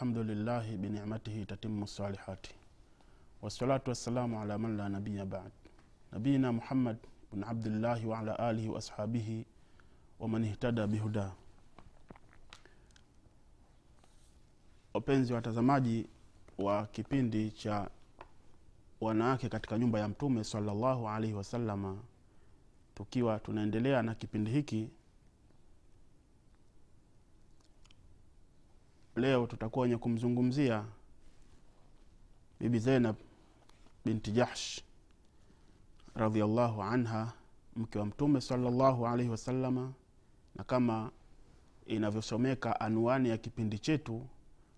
alhamdulillahi binicmatihi tatimu salihati. Wassalatu wassalamu ala man la nabiya bad. Nabiyina muhammad bn abdillahi waala alihi waashabihi waman ihtada bihuda. Wapenzi watazamaji wa kipindi cha wanawake katika nyumba ya mtume salllahu alaihi wasalama tukiwa tunaendelea na kipindi hiki leo tutakuwa wenye kumzungumzia bibi zainab binti jahsh radiallahu anha mke wa mtume salllahu alaihi wasalama na kama inavyosomeka anwani ya kipindi chetu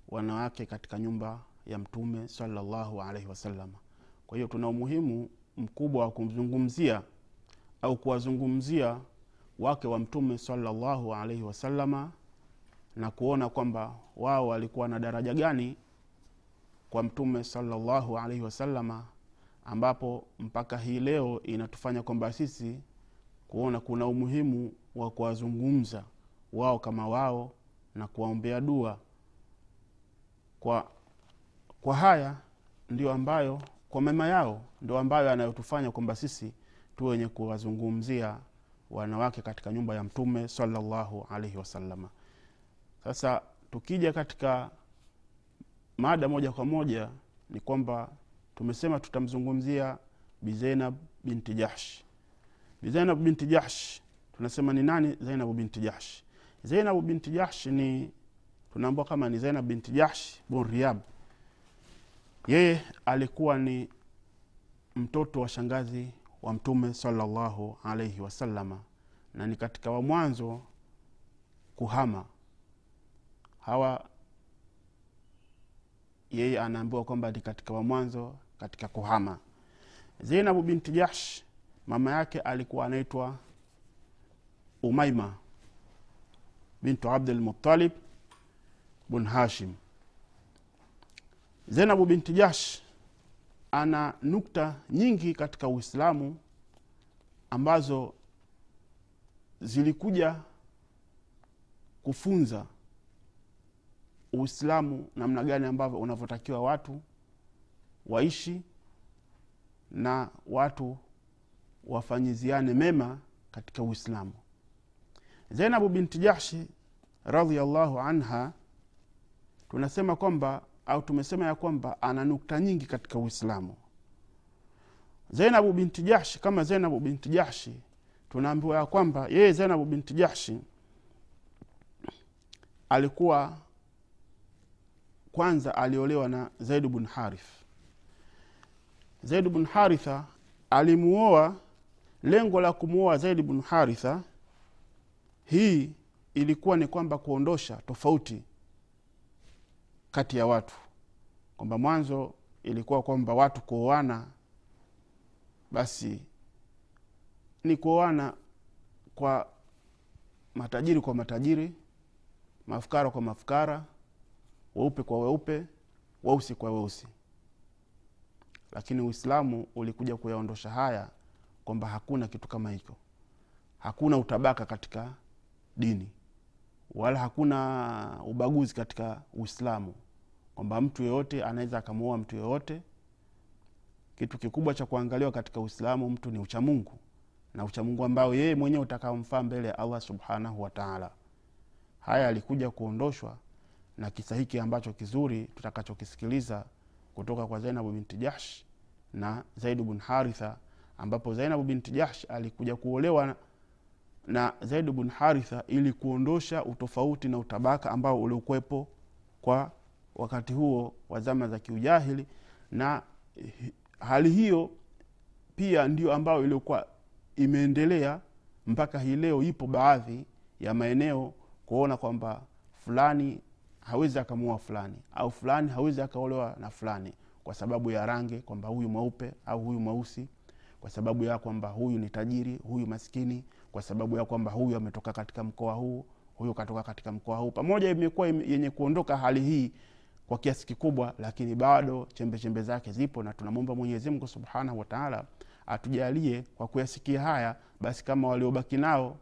wanawake katika nyumba ya mtume salallahu alaihi wasalama kwa hiyo tuna umuhimu mkubwa wa kumzungumzia au kuwazungumzia wake wa mtume salallahu alaihi wasalama na kuona kwamba wao walikuwa na daraja gani kwa mtume salllahu alaihi wasalama ambapo mpaka hii leo inatufanya kwamba sisi kuona kuna umuhimu wa kuwazungumza wao kama wao na kuwaombea dua. Kwa kwa haya ndio ambayo kwa mema yao ndio ambayo yanayotufanya kwamba sisi tu wenye kuwazungumzia wanawake katika nyumba ya mtume salallahu alaihi wasalama sasa tukija katika mada moja kwa moja ni kwamba tumesema tutamzungumzia bizeinab binti jahsh. Bizainab binti jahsh tunasema ni nani? Zeinab binti jahsh. Zeinab binti jahsh ni tunaambua kama ni zainab binti jahsh bun riyab. Yeye alikuwa ni mtoto wa shangazi wa mtume salllahu alaihi wasalama na ni katika wa mwanzo kuhama hawa yeye anaambiwa kwamba ni katika wa mwanzo katika kuhama. Zeinabu binti jahsh mama yake alikuwa anaitwa umaima bintu abdulmutalib bun hashim. Zeinabu binti jahsh ana nukta nyingi katika uislamu ambazo zilikuja kufunza uislamu namna gani ambavyo unavyotakiwa watu waishi na watu wafanyiziane mema katika uislamu. Zainabu binti jahshi radiallahu anha tunasema kwamba au tumesema ya kwamba ana nukta nyingi katika uislamu. Zainabu binti jahshi kama zainabu binti jahshi tunaambiwa ya kwamba yeye zainabu binti jahshi alikuwa kwanza aliolewa na zaid bn harith. Zaid bn haritha alimuoa lengo la kumuoa zaid bn haritha hii ilikuwa ni kwamba kuondosha tofauti kati ya watu. Kwamba mwanzo ilikuwa kwamba watu kuoana basi ni kuoana kwa matajiri kwa matajiri mafukara kwa mafukara weupe kwa weupe weusi kwa weusi. Lakini uislamu ulikuja kuyaondosha haya kwamba hakuna kitu kama hicho. Hakuna utabaka katika dini wala hakuna ubaguzi katika uislamu kwamba mtu yeyote anaweza akamuoa mtu yeyote. Kitu kikubwa cha kuangaliwa katika uislamu mtu ni uchamungu na uchamungu ambao yeye mwenyewe utakaomfaa mbele ya allah subhanahu wataala haya alikuja kuondoshwa na kisa hiki ambacho kizuri tutakachokisikiliza kutoka kwa zainabu binti jahsh na zaid bn haritha ambapo zainabu binti jahsh alikuja kuolewa na zaid bn haritha ili kuondosha utofauti na utabaka ambao uliokuwepo kwa wakati huo wa zama za kiujahili. Na hali hiyo pia ndio ambayo iliyokuwa imeendelea mpaka hii leo. Ipo baadhi ya maeneo kuona kwamba fulani hawezi akamuoa fulani au fulani hawezi akaolewa na fulani kwa sababu ya rangi kwamba huyu mweupe au huyu mweusi kwa sababu ya kwamba huyu ni tajiri huyu maskini kwa sababu ya kwamba huyu ametoka katika mkoa huu huyu katoka katika mkoa huu. Pamoja imekuwa yenye kuondoka hali hii kwa kiasi kikubwa lakini bado chembe chembe zake zipo na tunamwomba mwenyezimngu subhanahu wataala atujalie kwa kuyasikia haya. Basi kama waliobaki nao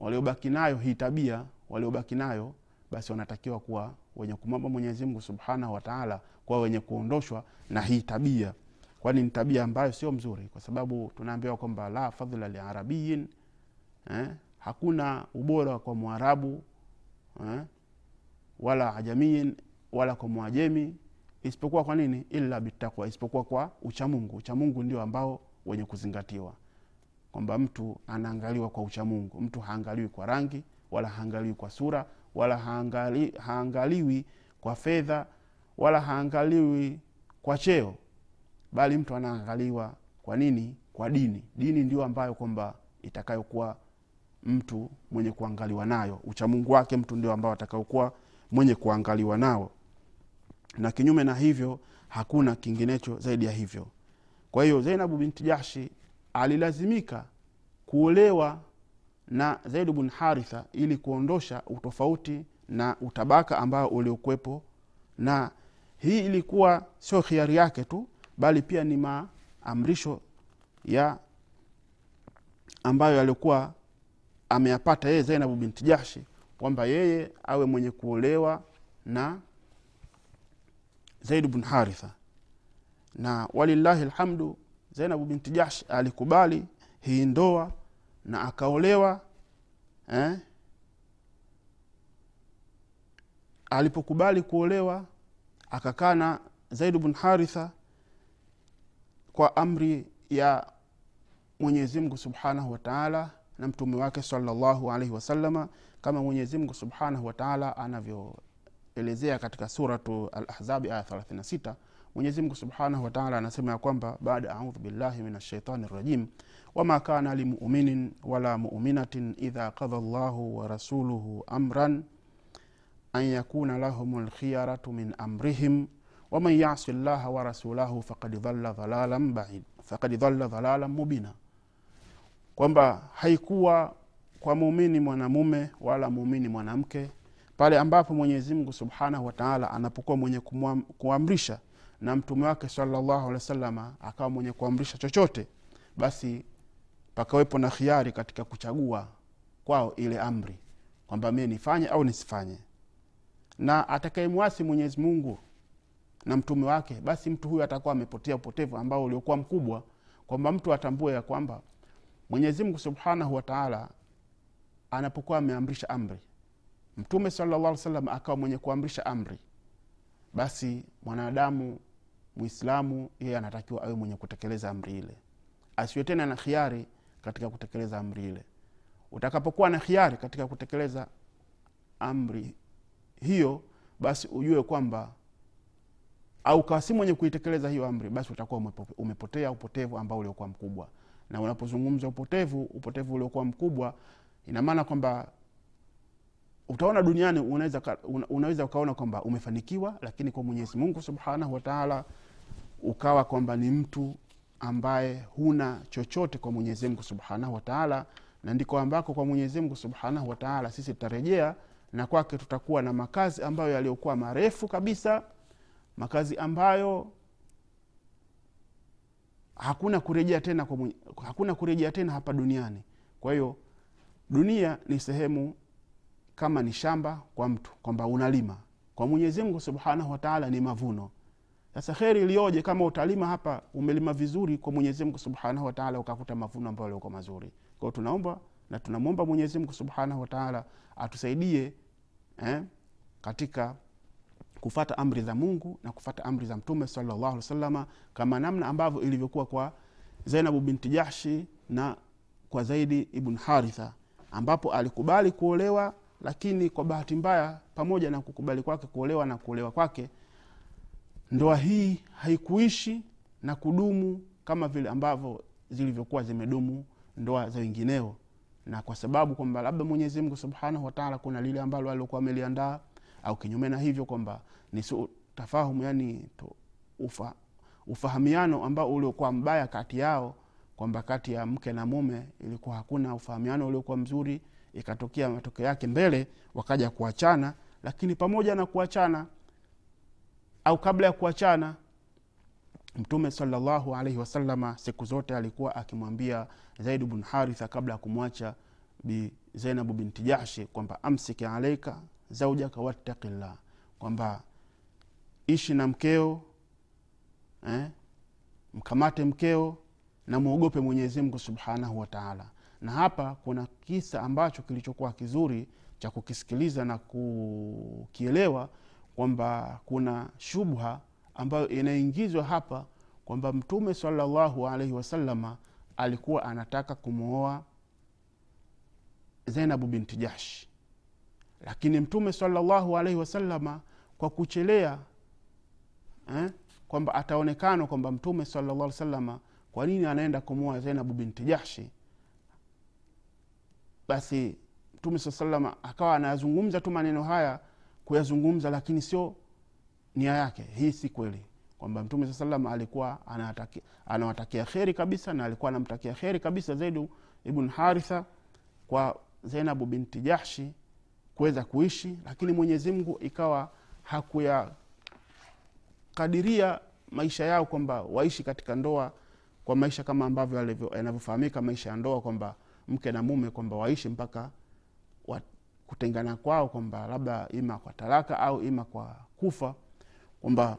waliobaki nayo hii tabia waliobaki nayo basi wanatakiwa kuwa wenye kumwomba mwenyezi mungu subhanahu wataala kuwa wenye kuondoshwa na hii tabia. Kwani ni tabia ambayo sio mzuri kwa sababu tunaambiwa kwamba la fadhla liarabiyin eh, hakuna ubora kwa mwarabu eh, wala ajamiin wala kwa mwajemi isipokuwa kwa nini? Illa bitakwa isipokuwa kwa uchamungu. Uchamungu ndio ambao wenye kuzingatiwa. Kwamba mtu anaangaliwa kwa uchamungu. Mtu haangaliwi kwa rangi wala haangaliwi kwa sura wala haangali, haangaliwi kwa fedha wala haangaliwi kwa cheo. Bali mtu anaangaliwa kwa nini? Kwa dini. Dini ndio ambayo kwamba itakayokuwa mtu mwenye kuangaliwa nayo. Uchamungu wake mtu ndio ambao atakayokuwa mwenye kuangaliwa nao. Na kinyume na hivyo hakuna kinginecho zaidi ya hivyo. Kwa hiyo zainabu binti jahshi alilazimika kuolewa na zaid bn haritha ili kuondosha utofauti na utabaka ambao uliokuwepo. Na hii ilikuwa sio khiari yake tu bali pia ni maamrisho ya ambayo alikuwa ameyapata yeye zainabu binti jahshi kwamba yeye awe mwenye kuolewa na zaid bn haritha. Na walillahi lhamdu zainabu binti jahsh alikubali hii ndoa na akaolewa eh? alipokubali kuolewa akakaa na zaid bn haritha kwa amri ya mwenyezi mungu subhanahu wataala na mtume wake salllahu alaihi wasalama kama mwenyezi mungu subhanahu wataala anavyoelezea katika suratu alahzabi aya 36 mwenyezi mungu subhanahu wataala anasema ya kwamba baada audhu billahi min ashaitani rajim wama kana limuminin wala muminatin idha kadha llahu wa rasuluhu amran an yakuna lahum lkhiyaratu min amrihim waman yasi llaha wa rasulahu fakad dhalla dhalalan mubina. Kwamba haikuwa kwa muumini mwanamume wala muumini mwanamke pale ambapo mwenyezi mungu subhanahu wataala anapokuwa mwenye kuamrisha na mtume wake salllahu alehi wasalama akawa mwenye kuamrisha chochote basi pakawepo na khiari katika kuchagua kwao ile amri kwamba mie nifanye au nisifanye. Na atakayemwasi mwenyezi mungu na mtume wake basi mtu huyu atakuwa amepotea upotevu ambao uliokuwa mkubwa kwamba mtu atambue ya kwamba mwenyezi mungu subhanahu wataala anapokuwa ameamrisha amri mtume salllah salam akawa mwenye kuamrisha amri basi mwanadamu mwislamu yeye anatakiwa awe mwenye kutekeleza amri ile. Asiwe tena na khiari katika kutekeleza amri ile. Utakapokuwa na khiari katika kutekeleza amri hiyo basi ujue kwamba au kawa si mwenye kuitekeleza hiyo amri basi utakuwa umepotea upotevu ambao uliokuwa mkubwa. Na unapozungumza upotevu upotevu uliokuwa mkubwa ina kwamba utaona duniani unaweza ukaona kwamba umefanikiwa lakini kwa mwenyezi mungu subhanahu wataala ukawa kwamba ni mtu ambaye huna chochote kwa mwenyezi mungu subhanahu wataala na ndiko ambako kwa mwenyezi mungu subhanahu wataala sisi tutarejea na kwake tutakuwa na makazi ambayo yaliyokuwa marefu kabisa makazi ambayo hakuna kurejea tena kwa mwenye, hakuna kurejea tena hapa duniani. Kwa hiyo dunia ni sehemu kama ni shamba kwa mtu kwamba unalima. Kwa mwenyezi mungu subhanahu wataala ni mavuno sasa heri iliyoje kama utalima hapa umelima vizuri kwa mwenyezi mungu subhanahu wataala ukakuta mavuno ambayo yaliokuwa mazuri. Kwao tunaomba na tunamwomba mwenyezi subhanahu wataala atusaidie eh, katika kufata amri za mungu na kufata amri za mtume alih wasalama kama namna ambavyo ilivyokuwa kwa zainabu binti jahshi na kwa zaidi ibn haritha ambapo alikubali kuolewa lakini kwa bahati mbaya pamoja na kukubali kwake kuolewa na kuolewa kwake ndoa hii haikuishi na kudumu kama vile ambavyo zilivyokuwa zimedumu ndoa za wengineo. Na kwa sababu kwamba labda mwenyezi mungu subhanahu wataala kuna lile ambalo aliokuwa ameliandaa au kinyume na hivyo kwamba ni su tafahumu yani ufa, ufahamiano ambao uliokuwa mbaya kati yao kwamba kati ya mke na mume ilikuwa hakuna ufahamiano uliokuwa mzuri ikatokea matokeo yake mbele wakaja kuachana lakini pamoja na kuachana au kabla ya kuachana mtume salllahu alaihi wasalama siku zote alikuwa akimwambia zaid bn haritha kabla ya kumwacha bi zainabu binti jashi kwamba amsiki alaika zaujaka wattaqillah kwamba ishi na mkeo eh, mkamate mkeo na mwogope mwenyezimngu subhanahu wataala na hapa kuna kisa ambacho kilichokuwa kizuri cha kukisikiliza na kukielewa kwamba kuna shubha ambayo inaingizwa hapa kwamba mtume salallahu alaihi wasalama alikuwa anataka kumwoa zainabu binti jahshi lakini mtume salallahu alaihi wasalama kwa kuchelea eh, kwamba ataonekana kwamba mtume sallallahu alaihi wasalama kwa nini anaenda kumwoa zainabu binti jahshi basi mtume saa salama akawa anayazungumza tu maneno haya kuyazungumza lakini sio nia yake. Hii si kweli kwamba mtume saa salam alikuwa anawatakia, kheri kabisa na alikuwa anamtakia kheri kabisa zaidu ibn haritha kwa zainabu binti jahshi kuweza kuishi lakini mwenyezi mungu ikawa hakuyakadiria maisha yao kwamba waishi katika ndoa kwa maisha kama ambavyo yanavyofahamika maisha ya ndoa kwamba mke na mume kwamba waishi mpaka kutengana kwao kwamba labda ima kwa talaka au ima kwa kufa kwamba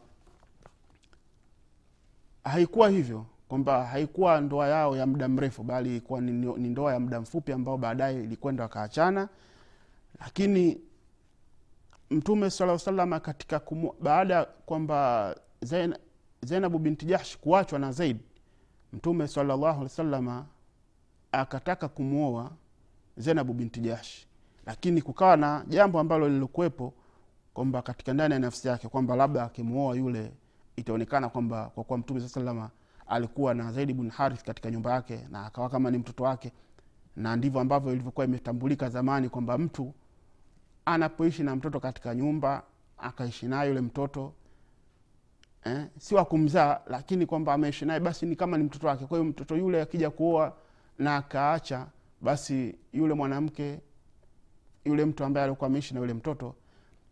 haikuwa hivyo kwamba haikuwa ndoa yao ya muda mrefu bali ilikuwa ni, ndoa ya muda mfupi ambao baadaye ilikwenda wakaachana. Lakini mtume sala salama katika kumu, baada kwamba Zain- zainabu binti jahsh kuachwa na zaid mtume salallahu alih wasalama akataka kumwoa zainabu binti jahsh lakini kukawa na jambo ambalo lilikuwepo kwamba katika ndani ya nafsi yake kwamba labda akimuoa yule itaonekana kwamba kwa kuwa mtume saa salama alikuwa na zaidi bn harith katika nyumba yake na akawa kama ni mtoto wake. Na ndivyo ambavyo ilivyokuwa imetambulika zamani kwamba mtu anapoishi na mtoto katika nyumba akaishi naye yule mtoto eh, si wa kumzaa lakini kwamba ameishi naye basi ni kama ni mtoto wake. Kwa hiyo mtoto yule akija kuoa na akaacha basi yule mwanamke yule mtu ambaye alikuwa ameishi na yule mtoto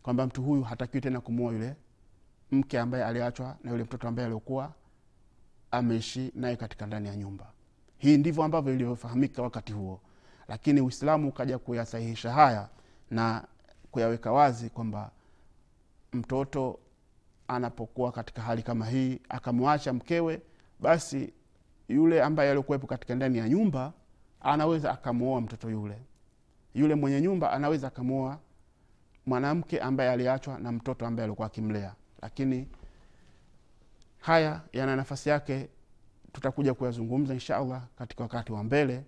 kwamba mtu huyu hatakiwi tena kumwoa yule mke ambaye aliachwa na yule mtoto ambaye aliokuwa ameishi naye katika ndani ya nyumba. Hii ndivyo ambavyo ilivyofahamika wakati huo. Lakini uislamu ukaja kuyasahihisha haya na kuyaweka wazi kwamba mtoto anapokuwa katika hali kama hii akamwacha mkewe basi yule ambaye aliokuwepo katika ndani ya nyumba anaweza akamwoa mtoto yule yule mwenye nyumba anaweza akamuoa mwanamke ambaye aliachwa na mtoto ambaye alikuwa akimlea. Lakini haya yana nafasi yake tutakuja kuyazungumza insha allah katika wakati wa mbele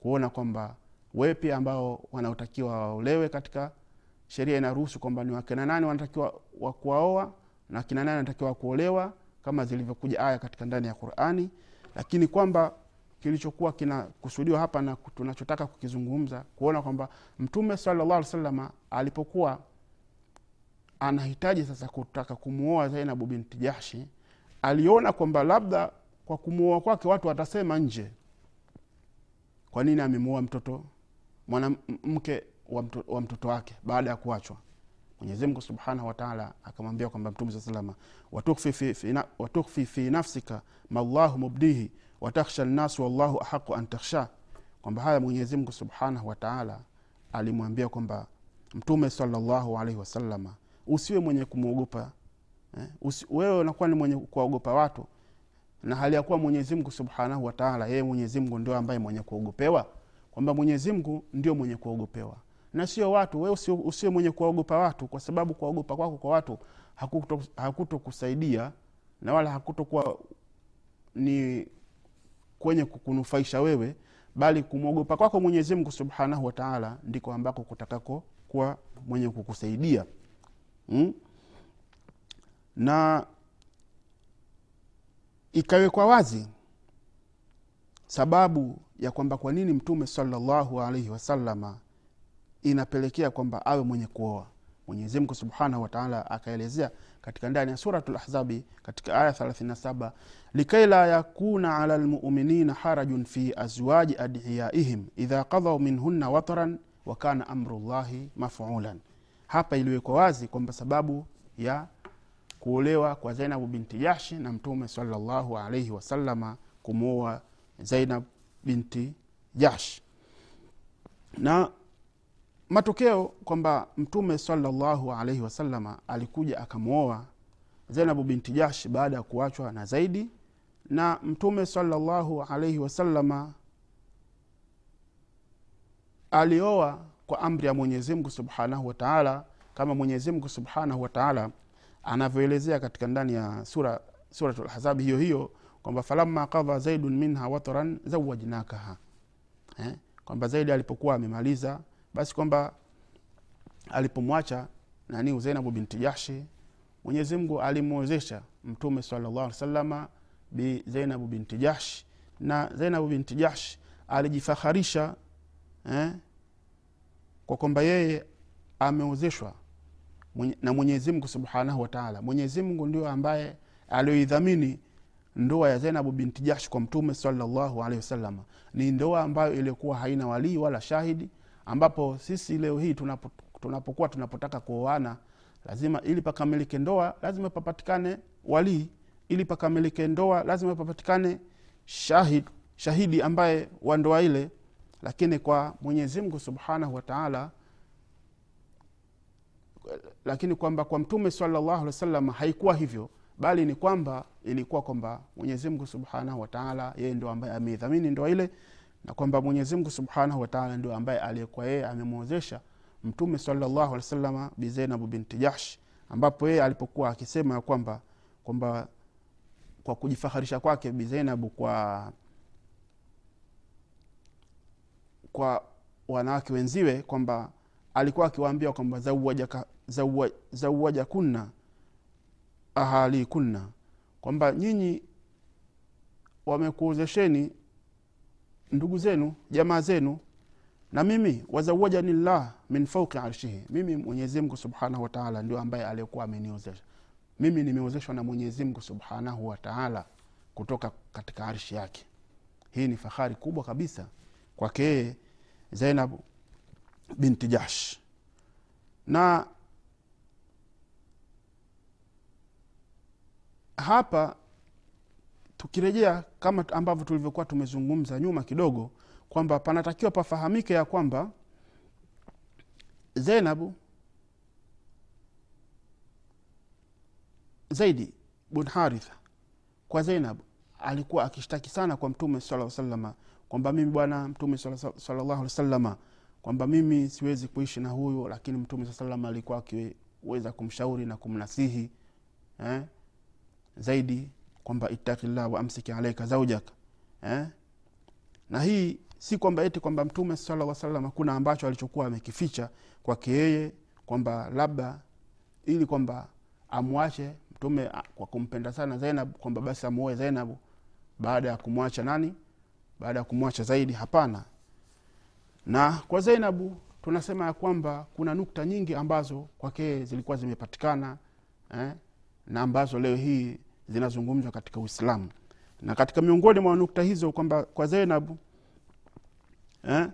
kuona kwamba wepi ambao wanaotakiwa waolewe katika sheria inaruhusu kwamba ni wakina nani wanatakiwa wakuwaoa na wakina nani wanatakiwa kuolewa kama zilivyokuja aya katika ndani ya qurani. Lakini kwamba kilichokuwa kinakusudiwa hapa na tunachotaka kukizungumza kuona kwamba mtume sallallahu alaihi wasallam alipokuwa anahitaji sasa kutaka kumuoa zainabu binti jahshi aliona kwamba labda kwa kumuoa kwake watu watasema nje. Kwa nini amemuoa mtoto mwanamke wa, mtoto wake baada ya kuachwa mwenyezimngu subhanahu wataala akamwambia kwamba mtume saa salama watukfi fi, nafsika mallahu mubdihi watakhsha lnasu wallahu ahaqu an takhsha. Kwamba haya mwenyezimngu subhanahu wataala alimwambia kwamba mtume salallahu alaihi wasalama usiwe mwenye kumwogopa eh? Wewe unakuwa ni mwenye kuwaogopa watu na hali ya kuwa mwenyezimngu subhanahu wataala yeye mwenyezimngu ndio ambaye mwenye kuogopewa? Kwamba mwenyezimngu ndio mwenye kuogopewa na sio watu wewe usiwe mwenye kuwaogopa watu kwa sababu kuwaogopa kwako kwa watu hakuto- hakutokusaidia na wala hakutokuwa ni kwenye kukunufaisha wewe bali kumwogopa kwako mwenyezi mungu subhanahu wataala ndiko ambako kutakako kuwa mwenye kukusaidia hmm? na ikawekwa wazi sababu ya kwamba kwa nini mtume salallahu alaihi wasalama inapelekea kwamba awe mwenye kuoa. Mwenyezimgu subhanahu wataala akaelezea katika ndani ya suratu lahzabi katika aya 37 likai la yakuna ala lmuminina harajun fi azwaji adiyaihim idha qadhau minhunna wataran wa kana amru mafulan. Hapa iliwekwa wazi kwamba sababu ya kuolewa kwa zainabu binti jashi na mtume salallahu alaihi wasalama kumwoa zainab binti jashi na matokeo kwamba mtume salallahu alaihi wasalama alikuja akamwoa zainabu binti jash baada ya kuachwa na zaidi na mtume salallahu alaihi wasalama alioa kwa amri ya mwenyezimngu subhanahu wataala kama mwenyezimngu subhanahu wataala anavyoelezea katika ndani ya sura surat lhazabi hiyo hiyo kwamba falamma kadha zaidun minha wataran zawajnakaha eh? kwamba zaidi alipokuwa amemaliza basi kwamba alipomwacha nani zainabu binti jashi mwenyezimgu alimwezesha mtume salllah salama bi zainabu binti jashi na zainabu binti jashi alijifaharisha eh, kwa kwamba yeye ameozeshwa na mwenyezimgu subhanahu wataala mwenyezimngu ndio ambaye alioidhamini ndoa ya zainabu binti jahsh kwa mtume salllahu alehi wasalama ni ndoa ambayo iliyokuwa haina walii wala shahidi ambapo sisi leo hii tunapo, tunapokuwa tunapotaka kuoana lazima ili pakamilike ndoa lazima papatikane walii. Ili pakamilike ndoa lazima papatikane shahid, shahidi ambaye wa ndoa ile. Lakini kwa mwenyezimngu subhanahu wataala lakini kwamba kwa mtume salllahu alehi wasallam haikuwa hivyo bali ni kwamba ilikuwa kwamba mwenyezimngu subhanahu wataala yeye ndo ambaye ameidhamini ndoa ile na kwamba mwenyezimngu subhanahu wataala ndio ambaye aliyekuwa yeye amemwozesha mtume salllahu salama wasalama bizainabu binti jahsh ambapo yeye alipokuwa akisema ya kwamba kwamba kwa kujifaharisha kwake bizeinabu kwa kwa wanawake wenziwe kwamba alikuwa akiwaambia kwamba zawwaja kunna ahali kunna kwamba nyinyi wamekuozesheni ndugu zenu jamaa zenu na mimi wazawajani llah min fauki arshihi. Mimi mwenyezimngu subhanahu wataala ndio ambaye aliyekuwa ameniozesha. Mimi nimeozeshwa na mwenyezimngu subhanahu wataala kutoka katika arshi yake. Hii ni fahari kubwa kabisa kwake yeye zainab binti jahsh. Na hapa tukirejea kama ambavyo tulivyokuwa tumezungumza nyuma kidogo kwamba panatakiwa pafahamike ya kwamba zeinabu zaidi bun haritha kwa zeinab alikuwa akishtaki sana kwa mtume sala salama kwamba mimi bwana mtume salallahu alih wasalama kwamba mimi siwezi kuishi na huyu lakini mtume saa salama alikuwa akiweza kumshauri na kumnasihi eh? zaidi kwamba ittaqillah wa alaika zaujaka eh? na hii si kwamba eti kwamba mtume sala salam kuna ambacho alichokuwa amekificha kwake yeye kwamba labda ili kwamba amwache mtume kwa kumpenda sana zainab kwamba basi amuoe zainabu baada ya kumwacha nani? Baada ya kumwacha zaidi hapana. Na kwa zainabu tunasema ya kwamba kuna nukta nyingi ambazo kwake zilikuwa zimepatikana eh, na ambazo leo hii zinazungumzwa katika uislamu. Na katika miongoni mwa nukta hizo kwamba kwa zainabu eh,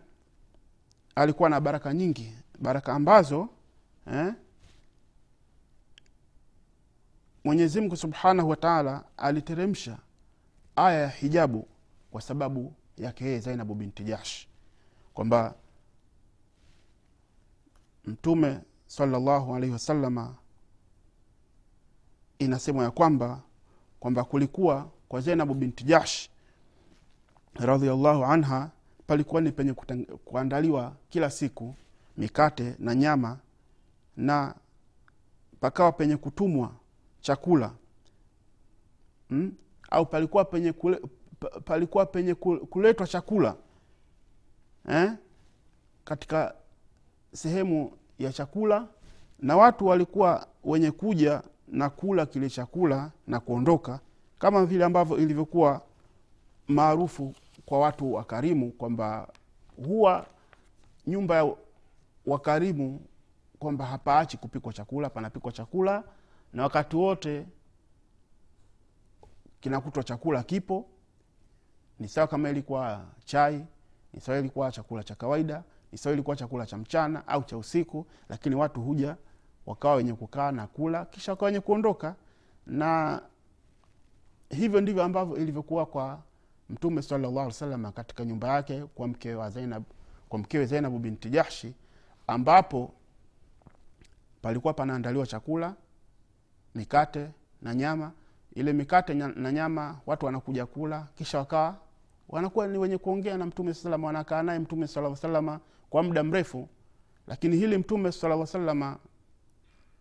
alikuwa na baraka nyingi baraka ambazo eh, mwenyezimngu subhanahu wataala aliteremsha aya ya hijabu kwa sababu yake yeye zainabu binti jash kwamba mtume salallahu alaihi wasalama inasemwa ya kwamba kwamba kulikuwa kwa zainabu binti jash radiallahu anha palikuwa ni penye kuandaliwa kila siku mikate na nyama na pakawa penye kutumwa chakula hmm? au palikuwa penye kule, palikuwa penye kuletwa chakula eh? katika sehemu ya chakula na watu walikuwa wenye kuja na kula kile chakula na kuondoka kama vile ambavyo ilivyokuwa maarufu kwa watu wakarimu kwamba huwa nyumba ya wakarimu kwamba hapaachi kupikwa chakula panapikwa chakula na wakati wote kinakutwa chakula kipo. Ni sawa kama ilikuwa chai ni sawa ilikuwa chakula cha kawaida ni sawa ilikuwa chakula cha mchana au cha usiku lakini watu huja wakawa wenye kukaa na kula kisha wakawa wenye kuondoka. Na hivyo ndivyo ambavyo ilivyokuwa kwa mtume salllah alih salama katika nyumba yake kwa wa zainab mkewe zainabu binti jahshi ambapo palikuwa panaandaliwa chakula mikate na nyama. Ile mikate na nyama watu wanakuja kula kisha wakawa wanakuwa ni wenye kuongea na mtume salama wanakaa naye mtume salaa salama kwa muda mrefu. Lakini hili mtume salaa salama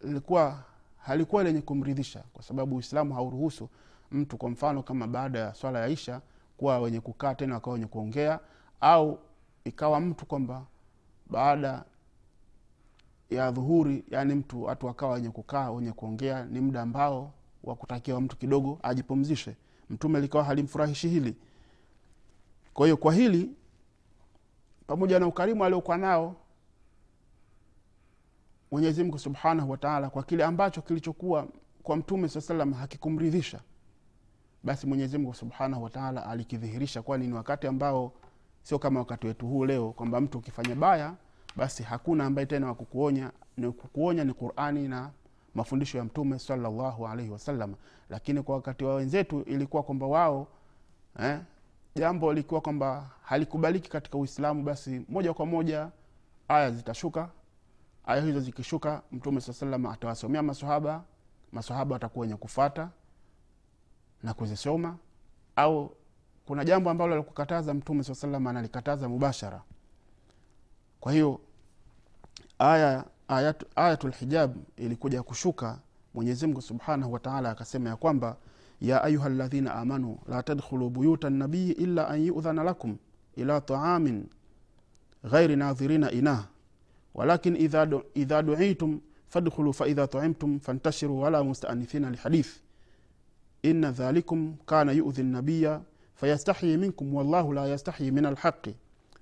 lilikuwa halikuwa lenye kumridhisha kwa sababu uislamu hauruhusu mtu kwa mfano kama baada ya swala ya isha kuwa wenye kukaa tena wakawa wenye kuongea au ikawa mtu kwamba baada ya dhuhuri yani mtu watu wakawa wenye kukaa wenye kuongea ni muda ambao wa kutakiwa mtu kidogo ajipumzishe. Mtume likawa halimfurahishi hili. Kwa hiyo kwa hili pamoja na ukarimu aliokuwa nao mwenyezi mungu subhanahu wataala kwa kile ambacho kilichokuwa kwa mtume saa salam hakikumridhisha. Basi mwenyezi mungu subhanahu wataala alikidhihirisha kwani ni wakati ambao sio kama wakati wetu huu leo kwamba mtu ukifanya baya basi hakuna ambaye tena wakukuonya ni kukuonya ni qurani na mafundisho ya mtume salallahu alaihi wasallam lakini kwa wakati wa wenzetu ilikuwa kwamba wao eh, jambo likiwa kwamba halikubaliki katika uislamu basi moja kwa moja aya zitashuka aya hizo zikishuka mtume saa salam atawasomea masahaba masahaba watakuwa wenye kufata na kuzisoma au kuna jambo ambalo alikukataza mtume saa salam analikataza mubashara. Kwa hiyo aya ayat, ayatul hijab ilikuja kushuka mwenyezimngu subhanahu wataala akasema ya kwamba ya ayuha ladhina amanu la tadkhulu buyuta nabii illa an yudhana lakum ila taamin ghairi nadhirina inah walakin idha, du, idha duitum fadkhulu faidha taimtum fantashiru wala mustaanithina lihadith ina dhalikum kana yudhi nabiya fayastahyi minkum wallahu la yastahyi min alhaqi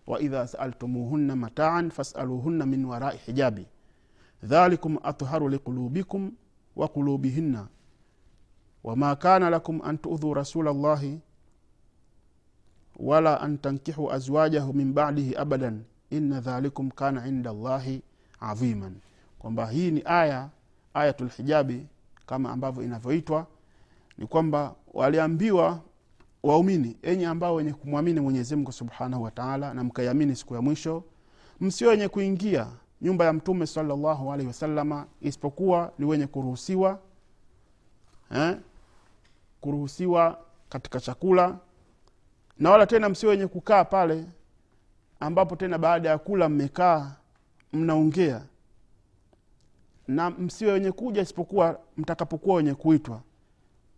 waidha saaltumuhunna mataan fasaluhunna min warai hijabi dhalikum atharu liqulubikum wa qulubihinna wama kana lakum an tuudhuu rasula llahi wala an tankihu azwajahu min badihi abadan inna dhalikum kana inda llahi adhiman kwamba hii ni aya ayatulhijabi kama ambavyo inavyoitwa ni kwamba waliambiwa waumini enye ambao wenye kumwamini mwenyezimngu subhanahu wataala na mkaiamini siku ya mwisho msio wenye kuingia nyumba ya mtume salllahu alaihi wasalama isipokuwa ni wenye kuruhusiwa eh? kuruhusiwa katika chakula na wala tena msio wenye kukaa pale ambapo tena baada ya kula mmekaa mnaongea. Na msiwe wenye kuja isipokuwa mtakapokuwa wenye kuitwa.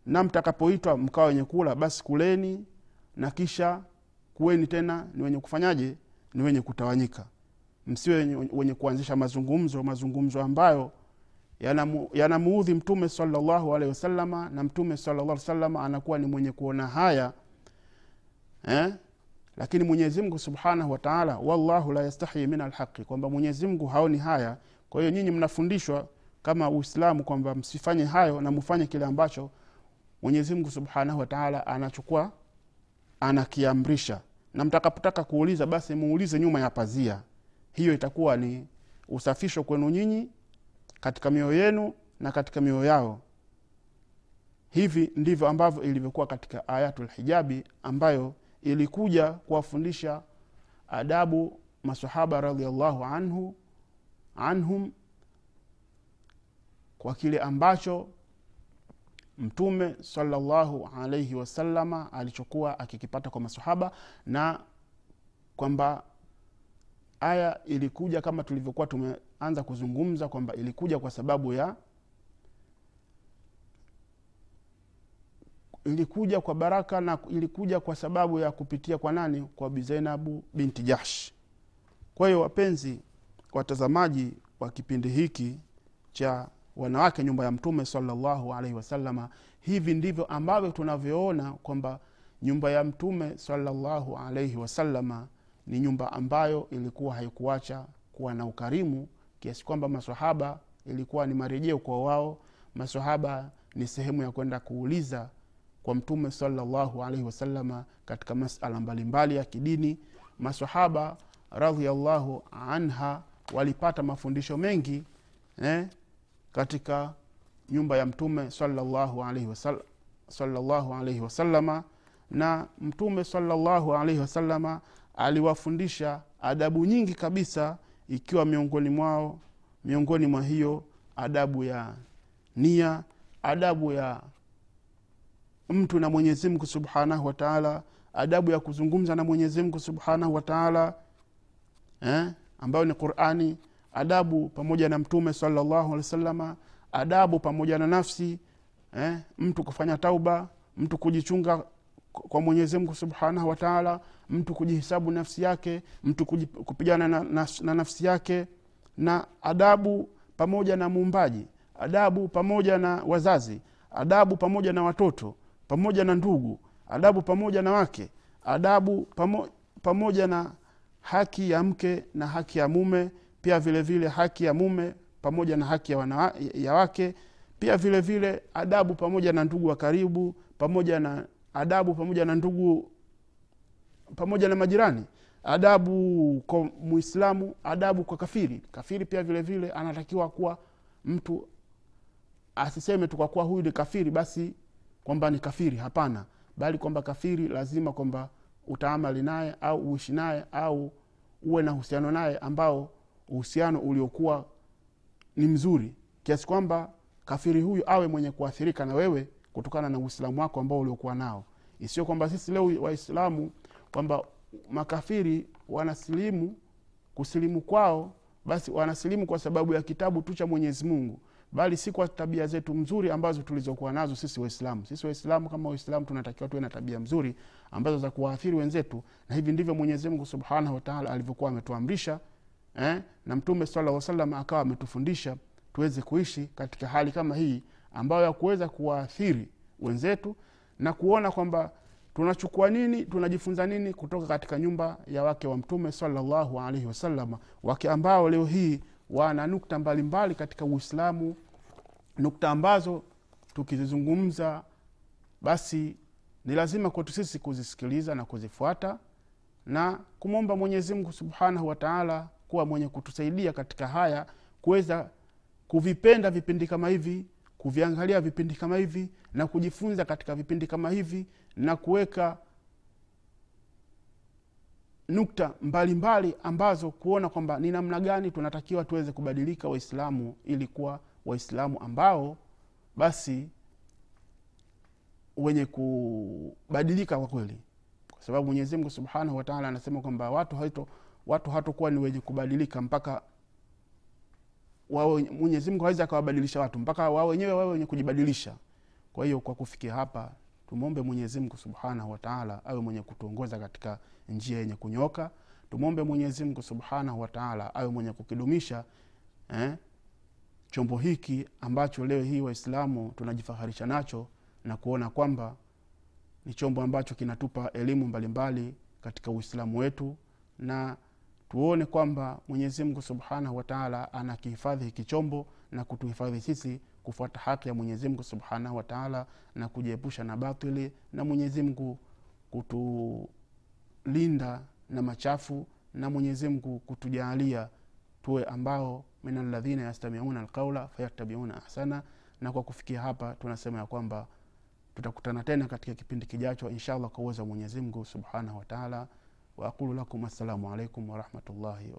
Na mtakapoitwa mkawa wenye kula basi kuleni na kisha kuweni tena ni wenye kufanyaje? Ni wenye kutawanyika. Msiwe wenye, kuanzisha mazungumzo mazungumzo ambayo yanamuudhi mtume salllahu alehi wasalama na mtume salllah salama anakuwa ni mwenye kuona haya eh? Lakini mwenyezimngu subhanahu wataala wallahu la yastahyi min alhaqi kwamba mwenyezimngu haoni haya. Kwa hiyo nyinyi mnafundishwa kama uislamu kwamba msifanye hayo na mufanye kile ambacho mwenyezimngu subhanahu wataala anachukua anakiamrisha. Na mtakapotaka kuuliza basi muulize nyuma ya pazia. Hiyo itakuwa ni usafisho kwenu nyinyi katika mioyo yenu na katika mioyo yao. Hivi ndivyo ambavyo ilivyokuwa katika ayatul hijabi ambayo ilikuja kuwafundisha adabu masahaba radiallahu anhu anhum kwa kile ambacho mtume salallahu alaihi wasalama alichokuwa akikipata kwa masahaba na kwamba aya ilikuja kama tulivyokuwa tumeanza kuzungumza kwamba ilikuja kwa sababu ya ilikuja kwa baraka na ilikuja kwa sababu ya kupitia kwa nani? Kwa bizainabu binti jahsh. Kwa hiyo wapenzi watazamaji wa kipindi hiki cha wanawake nyumba ya mtume salallahu alaihi wasalama hivi ndivyo ambavyo tunavyoona kwamba nyumba ya mtume salallahu alaihi wasalama ni nyumba ambayo ilikuwa haikuacha kuwa na ukarimu kiasi kwamba masahaba ilikuwa ni marejeo kwa wao masahaba ni sehemu ya kwenda kuuliza kwa mtume salallahu alaihi wasalama katika masala mbalimbali ya kidini. Masahaba radiallahu anha walipata mafundisho mengi eh, katika nyumba ya mtume salallahu alaihi wasalama na mtume salallahu alaihi wasalama aliwafundisha adabu nyingi kabisa ikiwa miongoni mwao miongoni mwa hiyo adabu ya nia adabu ya mtu na mwenyezi mungu subhanahu wataala adabu ya kuzungumza na mwenyezi mungu subhanahu wataala eh, ambayo ni qurani adabu pamoja na mtume salllahu alehi wasalama adabu pamoja na nafsi eh, mtu kufanya tauba mtu kujichunga kwa mwenyezi mungu subhanahu wataala mtu kujihisabu nafsi yake mtu kupigana na, na, na nafsi yake na adabu pamoja na muumbaji adabu pamoja na wazazi adabu pamoja na watoto pamoja na ndugu adabu pamoja na wake adabu pamo, pamoja na haki ya mke na haki ya mume pia vile vile haki ya mume pamoja na haki ya, wana, ya wake pia vile vile adabu pamoja na ndugu wa karibu pamoja na adabu pamoja na ndugu pamoja na majirani adabu kwa muislamu adabu kwa kafiri. Kafiri pia vile vile anatakiwa kuwa mtu asiseme tu huyu ni kafiri basi kwamba ni kafiri. Hapana. Bali kwamba kafiri lazima kwamba utaamali naye au uishi naye au uwe na uhusiano naye ambao uhusiano uliokuwa ni mzuri. Kiasi kwamba kafiri huyu awe mwenye kuathirika na wewe kutokana na uislamu wako ambao uliokuwa nao. Isio kwamba sisi leo waislamu kwamba makafiri wanasilimu kusilimu kwao basi wanasilimu kwa sababu ya kitabu tu cha mwenyezi mungu bali si kwa tabia zetu mzuri ambazo tulizokuwa nazo sisi waislamu sisi waislamu kama waislamu tunatakiwa tuwe na tabia mzuri ambazo za kuwaathiri wenzetu na hivi ndivyo mwenyezi mungu subhanahu wataala alivyokuwa ametuamrisha eh? na mtume sala salam akawa ametufundisha tuweze kuishi katika hali kama hii ambayo ya kuwaathiri wenzetu na kuona kwamba tunachukua nini tunajifunza nini kutoka katika nyumba ya wake wa mtume salallahu alaihi wasalama wake ambao leo hii wana nukta mbalimbali mbali katika uislamu. Nukta ambazo tukizizungumza basi ni lazima kwetu sisi kuzisikiliza na kuzifuata na kumwomba mwenyezimngu subhanahu wataala kuwa mwenye kutusaidia katika haya kuweza kuvipenda vipindi kama hivi kuviangalia vipindi kama hivi na kujifunza katika vipindi kama hivi na kuweka nukta mbalimbali mbali ambazo kuona kwamba ni namna gani tunatakiwa tuweze kubadilika waislamu ili kuwa waislamu ambao basi wenye kubadilika kwa kweli. Kwa sababu mwenyezi mungu subhanahu wataala anasema kwamba watu hato watu hatokuwa ni wenye kubadilika mpaka mwenyezi mungu hawezi akawabadilisha watu mpaka wao wenyewe wawe wenye kujibadilisha. Kwa hiyo kwa kufikia hapa tumwombe mwenyezi mungu subhanahu wataala awe mwenye kutuongoza katika njia yenye kunyoka. Tumwombe mwenyezi mungu subhanahu wataala awe mwenye kukidumisha eh, chombo hiki ambacho leo hii waislamu tunajifaharisha nacho na kuona kwamba ni chombo ambacho kinatupa elimu mbalimbali katika uislamu wetu na tuone kwamba mwenyezi mungu subhanahu wataala anakihifadhi hiki chombo na kutuhifadhi sisi kufuata haki ya Mwenyezi Mungu Subhanahu wataala na kujiepusha na batili, na Mwenyezi Mungu kutulinda na machafu, na Mwenyezi Mungu kutujalia tuwe ambao min alladhina yastami'una alqaula fayatabiuna ahsana. Na kwa kufikia hapa, tunasema ya kwamba tutakutana tena katika kipindi kijacho inshallah kwa uwezo wa Mwenyezi Mungu Subhanahu wa Ta'ala. Lakum assalamu alaykum wa rahmatullahi.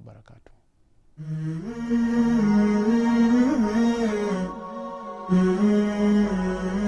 Mm-hmm.